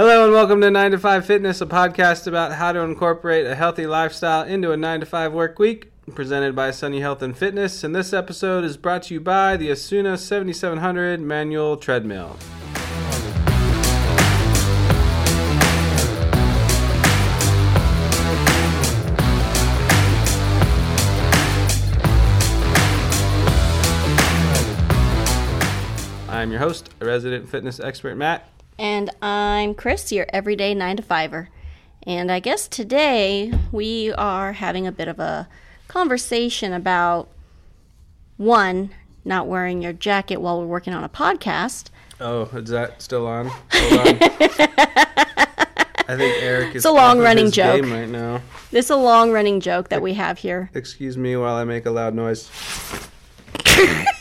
Hello and welcome to 9 to 5 Fitness, a podcast about how to incorporate a healthy lifestyle into a 9 to 5 work week, presented by Sunny Health and Fitness. And this episode is brought to you by the Asuna 7700 manual treadmill. I'm your host, resident fitness expert Matt. And I'm Chris, your everyday 9 to 5er. And I guess today we are having a bit of a conversation about one, not wearing your jacket while we're working on a podcast. Oh, is that still on? Hold on. I think Eric is It's a long running joke. game right now. This is a long running joke that we have here. Excuse me while I make a loud noise.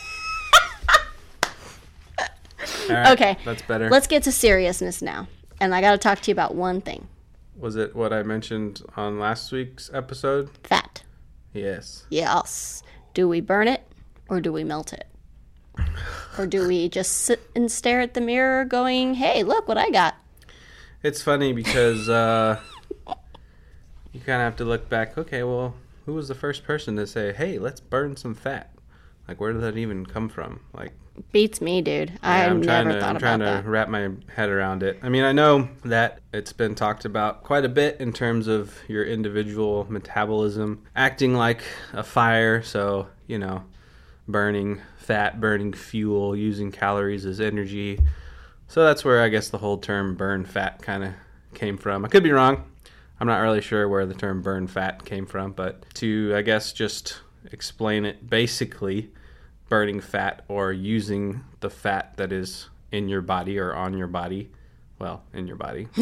Right, Okay. that's better. Let's get to seriousness now. And I got to talk to you about one thing Was it what I mentioned on last week's episode? fat. Yes. Yes. Do we burn it or do we melt it? Or do we just sit and stare at the mirror going, hey, look what I got? It's funny because uh, you kind of have to look back. Okay, well, who was the first person to say, "Hey, let's burn some fat"? Like, where did that even come from? Like, Beats me, dude. Yeah, I I'm trying never to, thought I'm trying about to that. wrap my head around it. I mean, I know that it's been talked about quite a bit in terms of your individual metabolism acting like a fire. So, you know, burning fat, burning fuel, using calories as energy. So that's where I guess the whole term burn fat kind of came from. I could be wrong. I'm not really sure where the term burn fat came from, but to, I guess, just explain it basically, burning fat or using the fat that is in your body or on your body, well, in your body,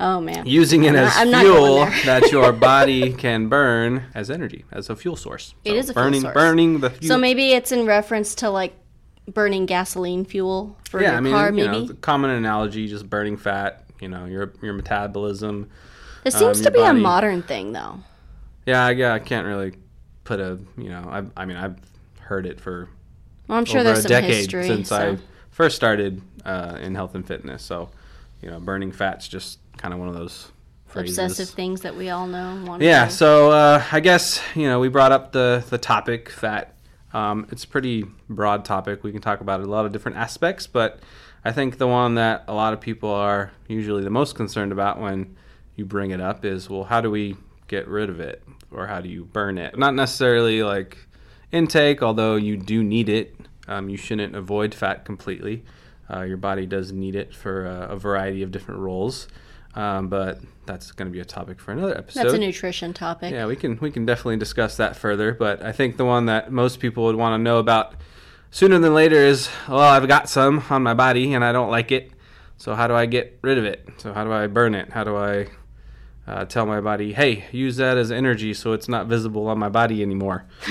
Oh, man. using it as not- fuel that your body can burn as energy, as a fuel source. It is a fuel source. burning the fuel. So maybe it's in reference to like burning gasoline fuel for yeah, your I mean, car, maybe. know, common analogy, just burning fat. You know, your your metabolism. it seems um, to be a modern thing, though. Yeah, I- yeah, I can't really put a, you know, I, I mean, I've heard it for Well, I'm sure over there's a some decade history. since so. I first started uh, in health and fitness. So, you know, burning fat's just kind of one of those phrases. obsessive things that we all know. Yeah. do. So uh, I guess you know we brought up the the topic fat. Um, it's a pretty broad topic. We can talk about a lot of different aspects, but I think the one that a lot of people are usually the most concerned about when you bring it up is, well, how do we get rid of it, or how do you burn it? Not necessarily like intake, although you do need it. Um, you shouldn't avoid fat completely. Uh, your body does need it for uh, a variety of different roles, um, but that's going to be a topic for another episode. That's a nutrition topic. Yeah, we can we can definitely discuss that further. But I think the one that most people would want to know about sooner than later is, well, I've got some on my body and I don't like it. So how do I get rid of it? So how do I burn it? How do I uh, tell my body, hey, use that as energy so it's not visible on my body anymore?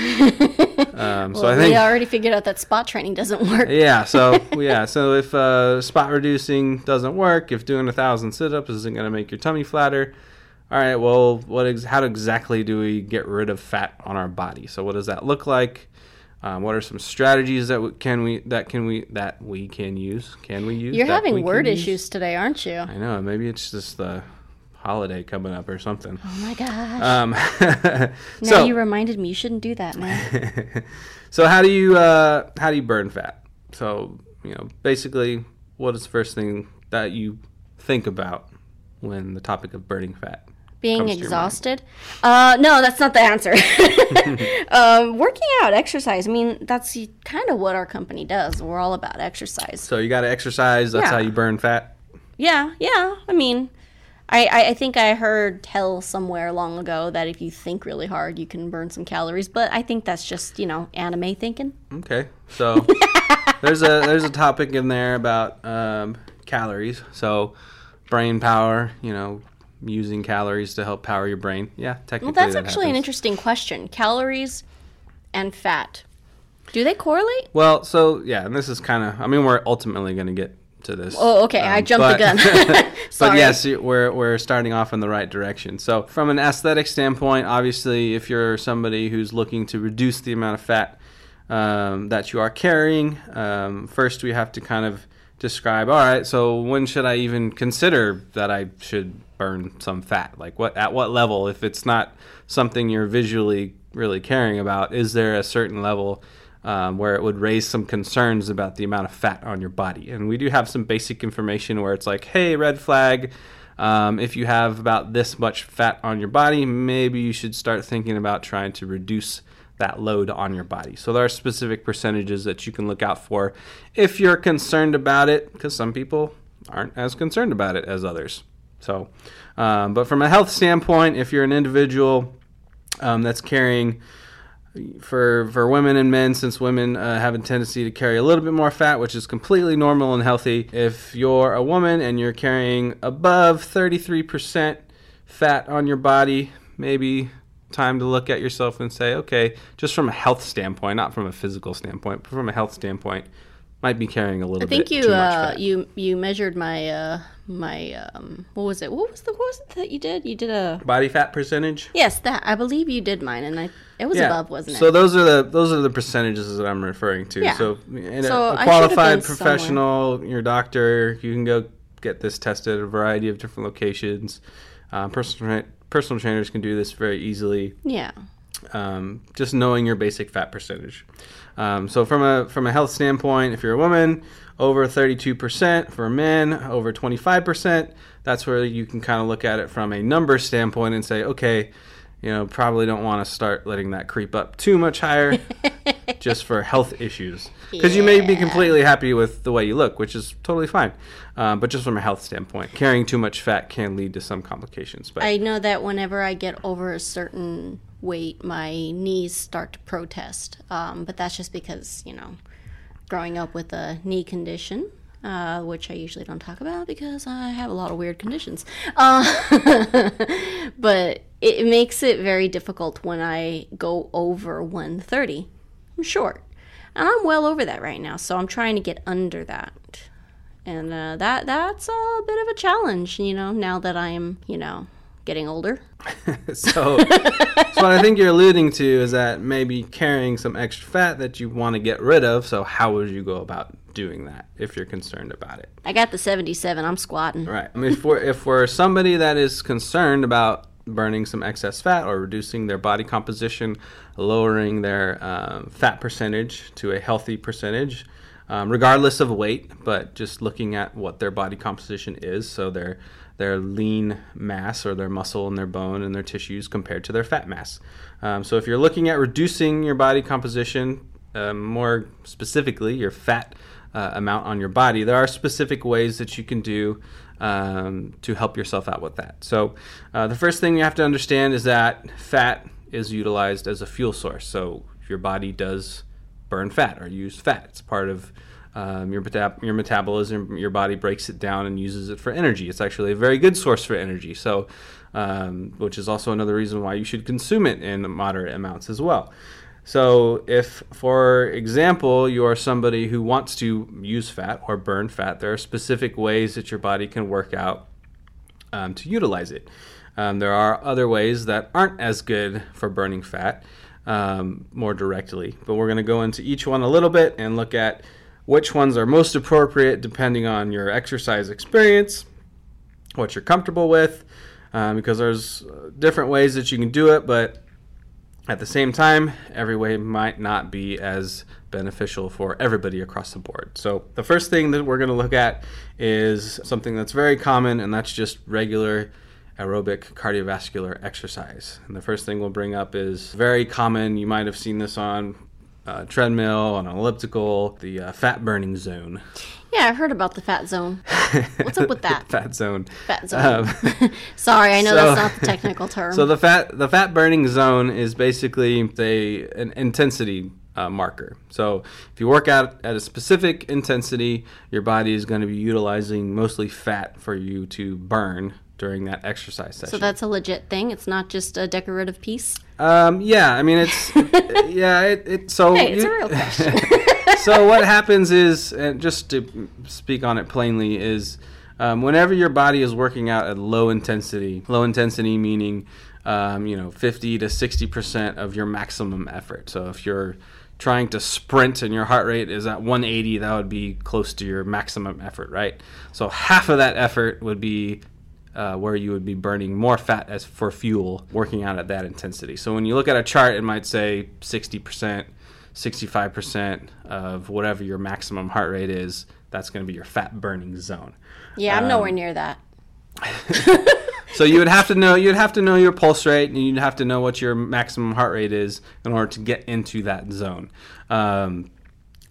um, so Well, I think we already figured out that spot training doesn't work. yeah so yeah so if uh, spot reducing doesn't work if doing a thousand sit-ups isn't going to make your tummy flatter all right well what ex- how exactly do we get rid of fat on our body so what does that look like um, what are some strategies that we, can we that can we that we can use can we use You're having word use? issues today, aren't you? i know maybe it's just the holiday coming up or something Oh my gosh. um, now so you reminded me you shouldn't do that, man. so how do you uh, how do you burn fat? So you know, basically, what is the first thing that you think about when the topic of burning fat? Being comes to your mind? exhausted? Uh, no, that's not the answer. um, working out, exercise. I mean, that's kind of what our company does. We're all about exercise. So you got to exercise. That's Yeah. how you burn fat. Yeah, yeah. I mean, I, I, think I heard tell somewhere long ago that if you think really hard, you can burn some calories. But I think that's just you know anime thinking. Okay, so there's a there's a topic in there about um, calories. So brain power. You know, using calories to help power your brain. Yeah, technically. Well, that's that actually an interesting question. Calories and fat. Do they correlate? Well, so yeah, and this is kind of. I mean, we're ultimately going to get to this. Oh, okay. I Um, jumped the gun. but yes, we're we're starting off in the right direction. So, from an aesthetic standpoint, obviously, if you're somebody who's looking to reduce the amount of fat um, that you are carrying, um, first we have to kind of describe. All right, so when should I even consider that I should burn some fat? Like what at what level? If it's not something you're visually really caring about, is there a certain level? Um, where it would raise some concerns about the amount of fat on your body. And we do have some basic information where it's like, hey, red flag, um, if you have about this much fat on your body, maybe you should start thinking about trying to reduce that load on your body. So there are specific percentages that you can look out for if you're concerned about it, because some people aren't as concerned about it as others. So, um, but from a health standpoint, if you're an individual um, that's carrying for for women and men since women uh, have a tendency to carry a little bit more fat which is completely normal and healthy. If you're a woman and you're carrying above 33% fat on your body maybe time to look at yourself and say okay just from a health standpoint not from a physical standpoint but from a health standpoint might be carrying a little I think bit you uh, you you measured my uh, my um, what was it? What was the what was it that you did? You did a body fat percentage yes that I believe you did mine, and I it was above, wasn't it? So those are the those are the percentages that I'm referring to. Yeah. So, So a, a qualified been somewhere. professional, your doctor, you can go get this tested at a variety of different locations. Um, personal personal trainers can do this very easily. yeah. Um, just knowing your basic fat percentage. Um, so from a from a health standpoint, if you're a woman, over 32%. For men, over 25%. That's where you can kind of look at it from a number standpoint and say, okay, you know, probably don't want to start letting that creep up too much higher just for health issues. Because you may be completely happy with the way you look, which is totally fine. Um, but just from a health standpoint, carrying too much fat can lead to some complications. But I know that whenever I get over a certain weight, my knees start to protest. Um, but that's just because, you know, growing up with a knee condition, uh, which I usually don't talk about because I have a lot of weird conditions. Uh, but it makes it very difficult when I go over 130. I'm short. And I'm well over that right now, so I'm trying to get under that. And uh, that that's a bit of a challenge, you know, now that I'm, you know, getting older. so, so what I think you're alluding to is that maybe carrying some extra fat that you want to get rid of. So how would you go about doing that if you're concerned about it? I got the 77. I'm squatting. Right. I mean, if we're if we're somebody that is concerned about burning some excess fat or reducing their body composition, lowering their um, fat percentage to a healthy percentage, um, regardless of weight, but just looking at what their body composition is, so their their lean mass or their muscle and their bone and their tissues compared to their fat mass. Um, so if you're looking at reducing your body composition, um, more specifically your fat uh, amount on your body, there are specific ways that you can do um, to help yourself out with that. So, uh, the first thing you have to understand is that fat is utilized as a fuel source. So, your body does burn fat or use fat. It's part of um, your, your metabolism. Your body breaks it down and uses it for energy. It's actually a very good source for energy. So, um, which is also another reason why you should consume it in moderate amounts as well. So, if, for example, you are somebody who wants to use fat or burn fat, there are specific ways that your body can work out um, to utilize it. Um, there are other ways that aren't as good for burning fat um, more directly, but we're going to go into each one a little bit and look at which ones are most appropriate depending on your exercise experience, what you're comfortable with, um, because there's uh, different ways that you can do it, but at the same time, every way might not be as beneficial for everybody across the board. So, the first thing that we're going to look at is something that's very common, and that's just regular aerobic cardiovascular exercise. And the first thing we'll bring up is very common. You might have seen this on uh, treadmill, on an elliptical, the uh, fat burning zone. Yeah, I've heard about the fat zone. What's up with that? fat zone. Fat zone. Um, Sorry, I know so- that's not the technical term. So the fat the fat burning zone is basically a an intensity uh, marker. So if you work out at a specific intensity, your body is going to be utilizing mostly fat for you to burn during that exercise session. So that's a legit thing. It's not just a decorative piece. um, yeah, I mean it's yeah it, it so Hey, it's you- a real question. so what happens is, and just to speak on it plainly, is um, whenever your body is working out at low intensity, low intensity meaning, um, you know, 50 to 60 percent of your maximum effort. So if you're trying to sprint and your heart rate is at 180, that would be close to your maximum effort, right? So half of that effort would be uh, where you would be burning more fat as for fuel working out at that intensity. So when you look at a chart, it might say 60%, 65% of whatever your maximum heart rate is. That's going to be your fat burning zone. Yeah, I'm nowhere near that. So you would have to know you'd have to know your pulse rate and you'd have to know what your maximum heart rate is in order to get into that zone. Um,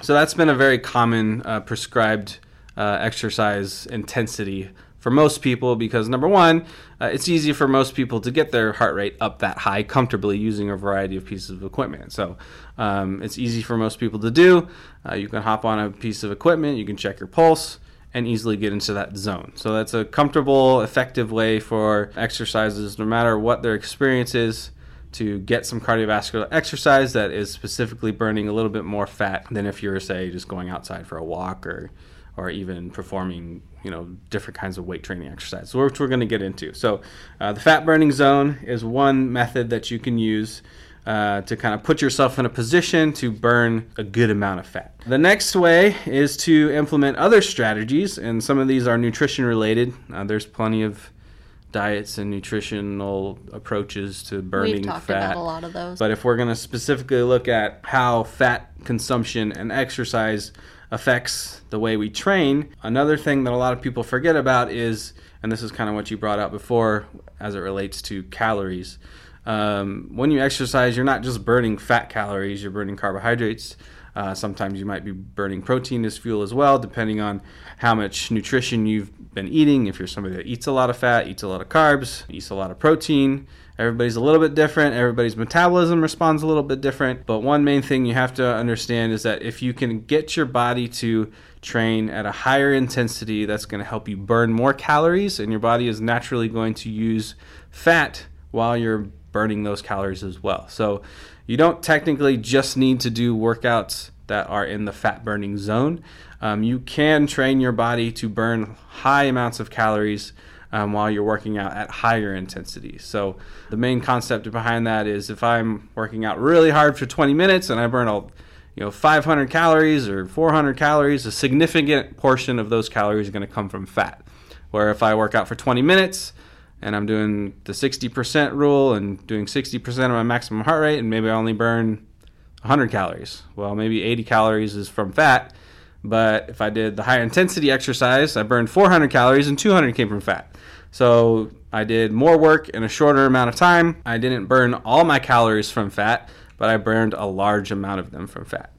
so that's been a very common uh, prescribed uh, exercise intensity for most people because number one, uh, it's easy for most people to get their heart rate up that high comfortably using a variety of pieces of equipment. So um, it's easy for most people to do. Uh, you can hop on a piece of equipment, you can check your pulse and easily get into that zone. So that's a comfortable, effective way for exercises, no matter what their experience is, to get some cardiovascular exercise that is specifically burning a little bit more fat than if you're, say, just going outside for a walk or or even performing you know different kinds of weight training exercises which we're going to get into so uh, the fat burning zone is one method that you can use uh, to kind of put yourself in a position to burn a good amount of fat. The next way is to implement other strategies, and some of these are nutrition related. Uh, there's plenty of diets and nutritional approaches to burning We've talked fat. about a lot of those. But if we're going to specifically look at how fat consumption and exercise affects the way we train, another thing that a lot of people forget about is, and this is kind of what you brought up before as it relates to calories. Um, when you exercise, you're not just burning fat calories, you're burning carbohydrates. Uh, sometimes you might be burning protein as fuel as well, depending on how much nutrition you've been eating. If you're somebody that eats a lot of fat, eats a lot of carbs, eats a lot of protein, everybody's a little bit different. Everybody's metabolism responds a little bit different. But one main thing you have to understand is that if you can get your body to train at a higher intensity, that's going to help you burn more calories, and your body is naturally going to use fat while you're burning those calories as well. So you don't technically just need to do workouts that are in the fat burning zone. Um, you can train your body to burn high amounts of calories um, while you're working out at higher intensity. So the main concept behind that is if I'm working out really hard for 20 minutes and I burn a you know 500 calories or 400 calories, a significant portion of those calories are going to come from fat. Where if I work out for 20 minutes and I'm doing the 60% rule and doing 60% of my maximum heart rate, and maybe I only burn 100 calories. Well, maybe 80 calories is from fat, but if I did the high intensity exercise, I burned 400 calories and 200 came from fat. So I did more work in a shorter amount of time. I didn't burn all my calories from fat, but I burned a large amount of them from fat.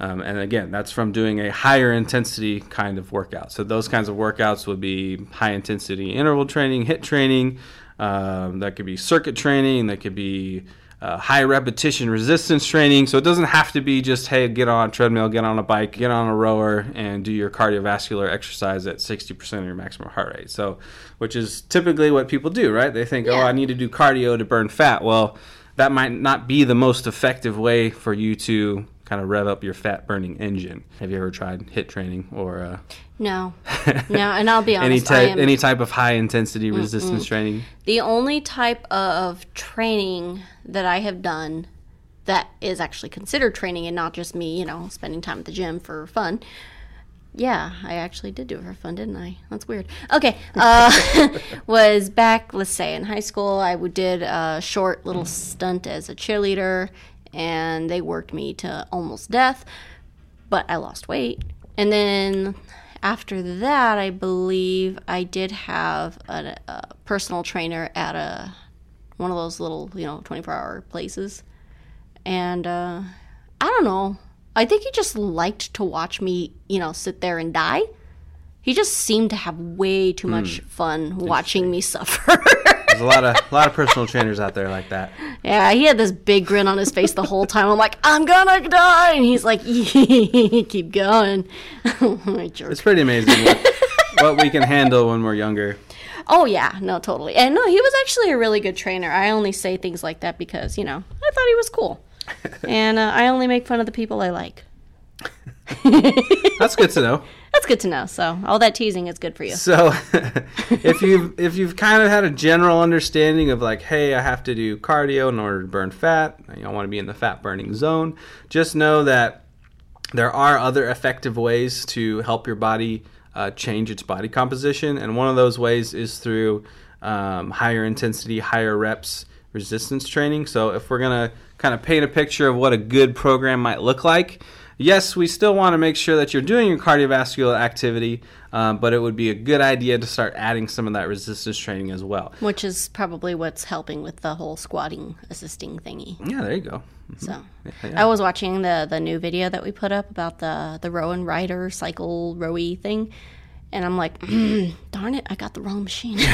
Um, and again, that's from doing a higher intensity kind of workout. So those kinds of workouts would be high intensity interval training, HIIT training. Um, that could be circuit training. That could be uh, high repetition resistance training. So it doesn't have to be just hey, get on a treadmill, get on a bike, get on a rower, and do your cardiovascular exercise at 60% of your maximum heart rate. So, which is typically what people do, right? They think, oh, I need to do cardio to burn fat. Well, that might not be the most effective way for you to kind of rev up your fat burning engine. Have you ever tried HIIT training or uh, No, no, and I'll be any honest. I type am any type of high intensity resistance training? the only type of training that I have done that is actually considered training and not just me, you know, spending time at the gym for fun. Yeah, I actually did do it for fun, didn't I? That's weird. Okay, uh, was back, let's say, in high school. I would- did a short little stunt as a cheerleader, and they worked me to almost death, but I lost weight. And then after that, I believe I did have a, a personal trainer at a one of those little, you know, 24 hour places. And uh, I don't know. I think he just liked to watch me, you know, sit there and die. He just seemed to have way too much fun watching me suffer. There's a lot of a lot of personal trainers out there like that. yeah, he had this big grin on his face the whole time. I'm like, I'm gonna die, and he's like, keep going. It's pretty amazing what, what we can handle when we're younger. Oh yeah, no, totally. And no, he was actually a really good trainer. I only say things like that because you know I thought he was cool, and uh, I only make fun of the people I like. That's good to know. That's good to know. So all that teasing is good for you. So, if you if you've kind of had a general understanding of like, hey, I have to do cardio in order to burn fat, you don't want to be in the fat burning zone. Just know that there are other effective ways to help your body uh, change its body composition, and one of those ways is through um, higher intensity, higher reps resistance training. So, if we're gonna kind of paint a picture of what a good program might look like yes, we still want to make sure that you're doing your cardiovascular activity, um, but it would be a good idea to start adding some of that resistance training as well. Which is probably what's helping with the whole squatting assisting thingy. Yeah, there you go. Mm-hmm. So, yeah, yeah. I was watching the the new video that we put up about the the row and rider cycle rowy thing, and I'm like, mm, darn it, I got the wrong machine.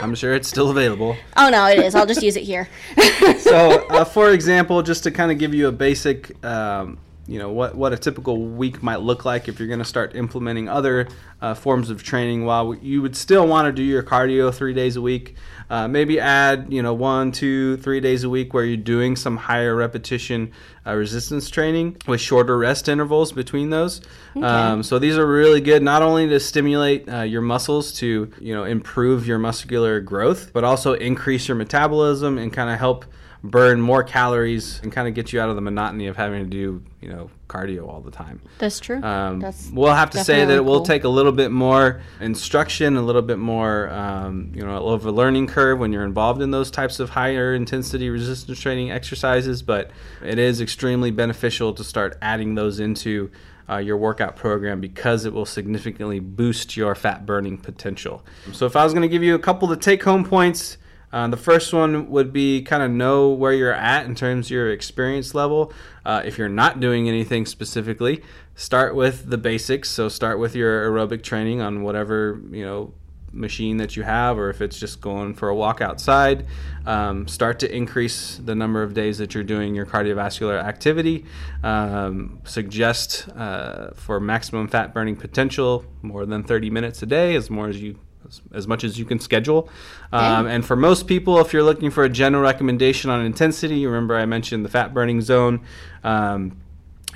I'm sure it's still available. Oh no, it is. I'll just use it here. so, uh, for example, just to kind of give you a basic um, you know what what a typical week might look like if you're going to start implementing other uh, forms of training while you would still want to do your cardio three days a week uh, maybe add you know one two three days a week where you're doing some higher repetition uh, resistance training with shorter rest intervals between those okay. um, so these are really good not only to stimulate uh, your muscles to you know improve your muscular growth but also increase your metabolism and kind of help burn more calories and kind of get you out of the monotony of having to do you know cardio all the time. That's true. Um, That's we'll have to say that it will take a little bit more instruction, a little bit more um, you know of a learning curve when you're involved in those types of higher intensity resistance training exercises. But it is extremely beneficial to start adding those into. Uh, your workout program because it will significantly boost your fat burning potential. So, if I was going to give you a couple of take home points, uh, the first one would be kind of know where you're at in terms of your experience level. Uh, if you're not doing anything specifically, start with the basics. So start with your aerobic training on whatever you know machine that you have, or if it's just going for a walk outside. Um, start to increase the number of days that you're doing your cardiovascular activity. Um, suggest uh, for maximum fat burning potential more than 30 minutes a day, as more as you as, as much as you can schedule. Um, and for most people, if you're looking for a general recommendation on intensity, remember I mentioned the fat burning zone. Um,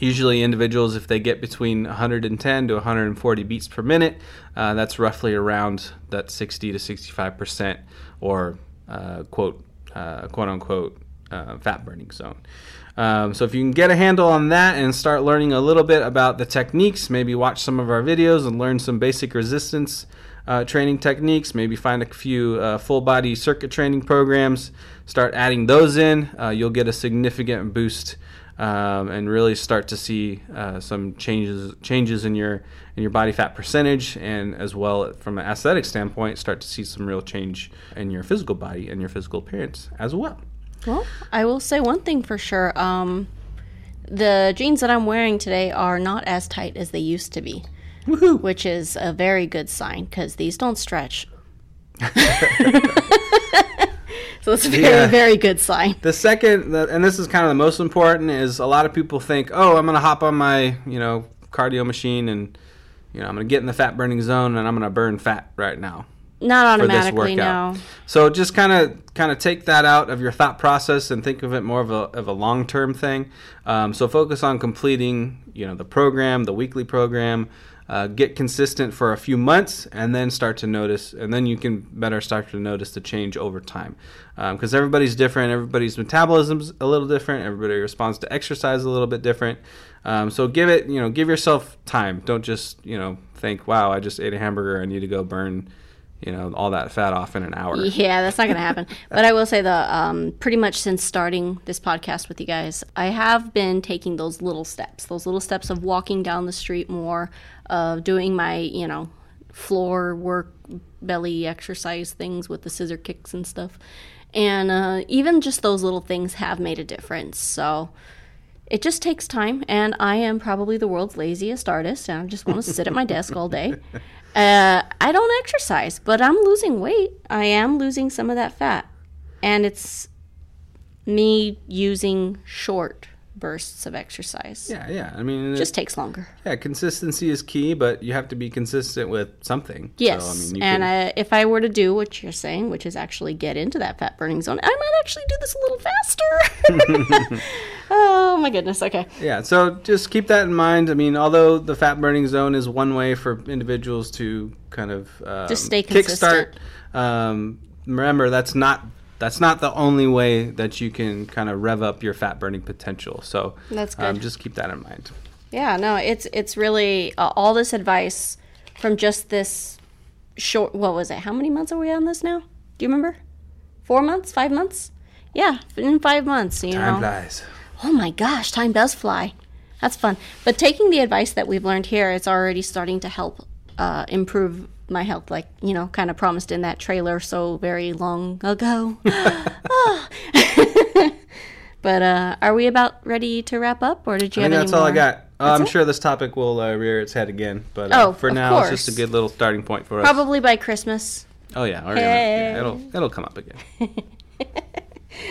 usually, individuals, if they get between 110 to 140 beats per minute, uh, that's roughly around that 60 to 65 percent, or uh, quote uh, quote unquote uh, fat burning zone. Um, so if you can get a handle on that and start learning a little bit about the techniques, maybe watch some of our videos and learn some basic resistance uh, training techniques, maybe find a few uh, full body circuit training programs, start adding those in, uh, you'll get a significant boost um, and really start to see uh, some changes changes in your in your body fat percentage and as well from an aesthetic standpoint start to see some real change in your physical body and your physical appearance as well. Well, I will say one thing for sure. Um, the jeans that I'm wearing today are not as tight as they used to be. Woohoo. which is a very good sign because these don't stretch. so it's a very, yeah. very good sign. The second, and this is kind of the most important, is a lot of people think, oh, I'm going to hop on my, you know, cardio machine and, you know, I'm going to get in the fat burning zone and I'm going to burn fat right now. Not automatically, no. So just kind of kind of take that out of your thought process and think of it more of a of a long term thing. Um, so focus on completing, you know, the program, the weekly program, uh, get consistent for a few months and then start to notice and then you can better start to notice the change over time because um, everybody's different everybody's metabolism's a little different everybody responds to exercise a little bit different um, so give it you know give yourself time don't just you know think wow i just ate a hamburger i need to go burn you know all that fat off in an hour. Yeah, that's not going to happen. but I will say the um, pretty much since starting this podcast with you guys, I have been taking those little steps, those little steps of walking down the street more, of doing my you know floor work, belly exercise things with the scissor kicks and stuff, and uh, even just those little things have made a difference. So. It just takes time, and I am probably the world's laziest artist, and I just want to sit at my desk all day. Uh, I don't exercise, but I'm losing weight. I am losing some of that fat. And it's me using short bursts of exercise. Yeah, yeah. I mean, it just takes longer. Yeah, consistency is key, but you have to be consistent with something. Yes. So, I mean, and can... I, if I were to do what you're saying, which is actually get into that fat burning zone, I might actually do this a little faster. oh my goodness. Okay. Yeah, so just keep that in mind. I mean, although the fat burning zone is one way for individuals to kind of um, Just stay consistent. kickstart. Um, remember, that's not that's not the only way that you can kind of rev up your fat burning potential. So That's Um, good. just keep that in mind. Yeah, no, it's it's really uh, all this advice from just this short. What was it? How many months are we on this now? Do you remember? Four months? Five months? Yeah, in five months. You Time know. flies. Oh my gosh, time does fly. That's fun. But taking the advice that we've learned here, it's already starting to help uh, improve my health, like you know, kind of promised in that trailer so very long ago. Ah. but uh, are we about ready to wrap up, or did you I have that's all I got. Uh, I'm it? sure this topic will uh, rear its head again, but uh, Oh, for now, it's just a good little starting point for us. Probably by Christmas. Oh yeah, we're gonna- yeah, it'll it'll come up again.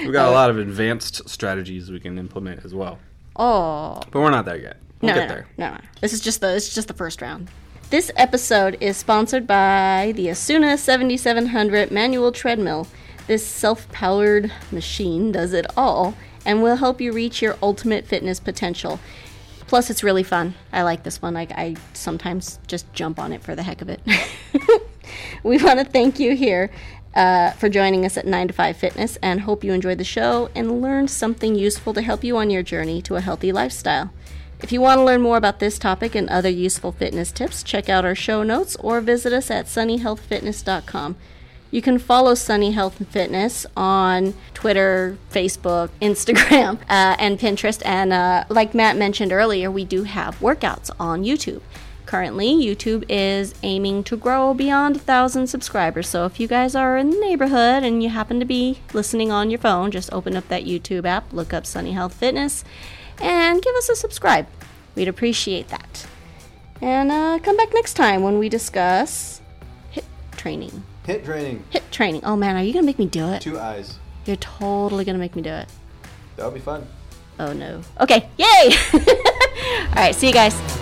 We've got a lot of advanced strategies we can implement as well, Oh, but we're not there yet. We'll no, get no, there. no, no. This is just the this is just the first round. This episode is sponsored by the Asuna 7700 manual treadmill. This self-powered machine does it all and will help you reach your ultimate fitness potential. Plus, it's really fun. I like this one. I sometimes just jump on it for the heck of it. we want to thank you here uh, for joining us at 9 to 5 Fitness and hope you enjoyed the show and learned something useful to help you on your journey to a healthy lifestyle. If you want to learn more about this topic and other useful fitness tips, check out our show notes or visit us at sunnyhealthfitness.com. You can follow Sunny Health and Fitness on Twitter, Facebook, Instagram, uh, and Pinterest. And uh, like Matt mentioned earlier, we do have workouts on YouTube. Currently, YouTube is aiming to grow beyond 1,000 subscribers. So if you guys are in the neighborhood and you happen to be listening on your phone, just open up that YouTube app, look up Sunny Health Fitness, and give us a subscribe. We'd appreciate that. And uh, come back next time when we discuss HIIT training. HIIT training, HIIT training. Oh man, are you gonna make me do it? two eyes. You're totally gonna make me do it. That would be fun. Oh no. Okay, yay! All right, see you guys.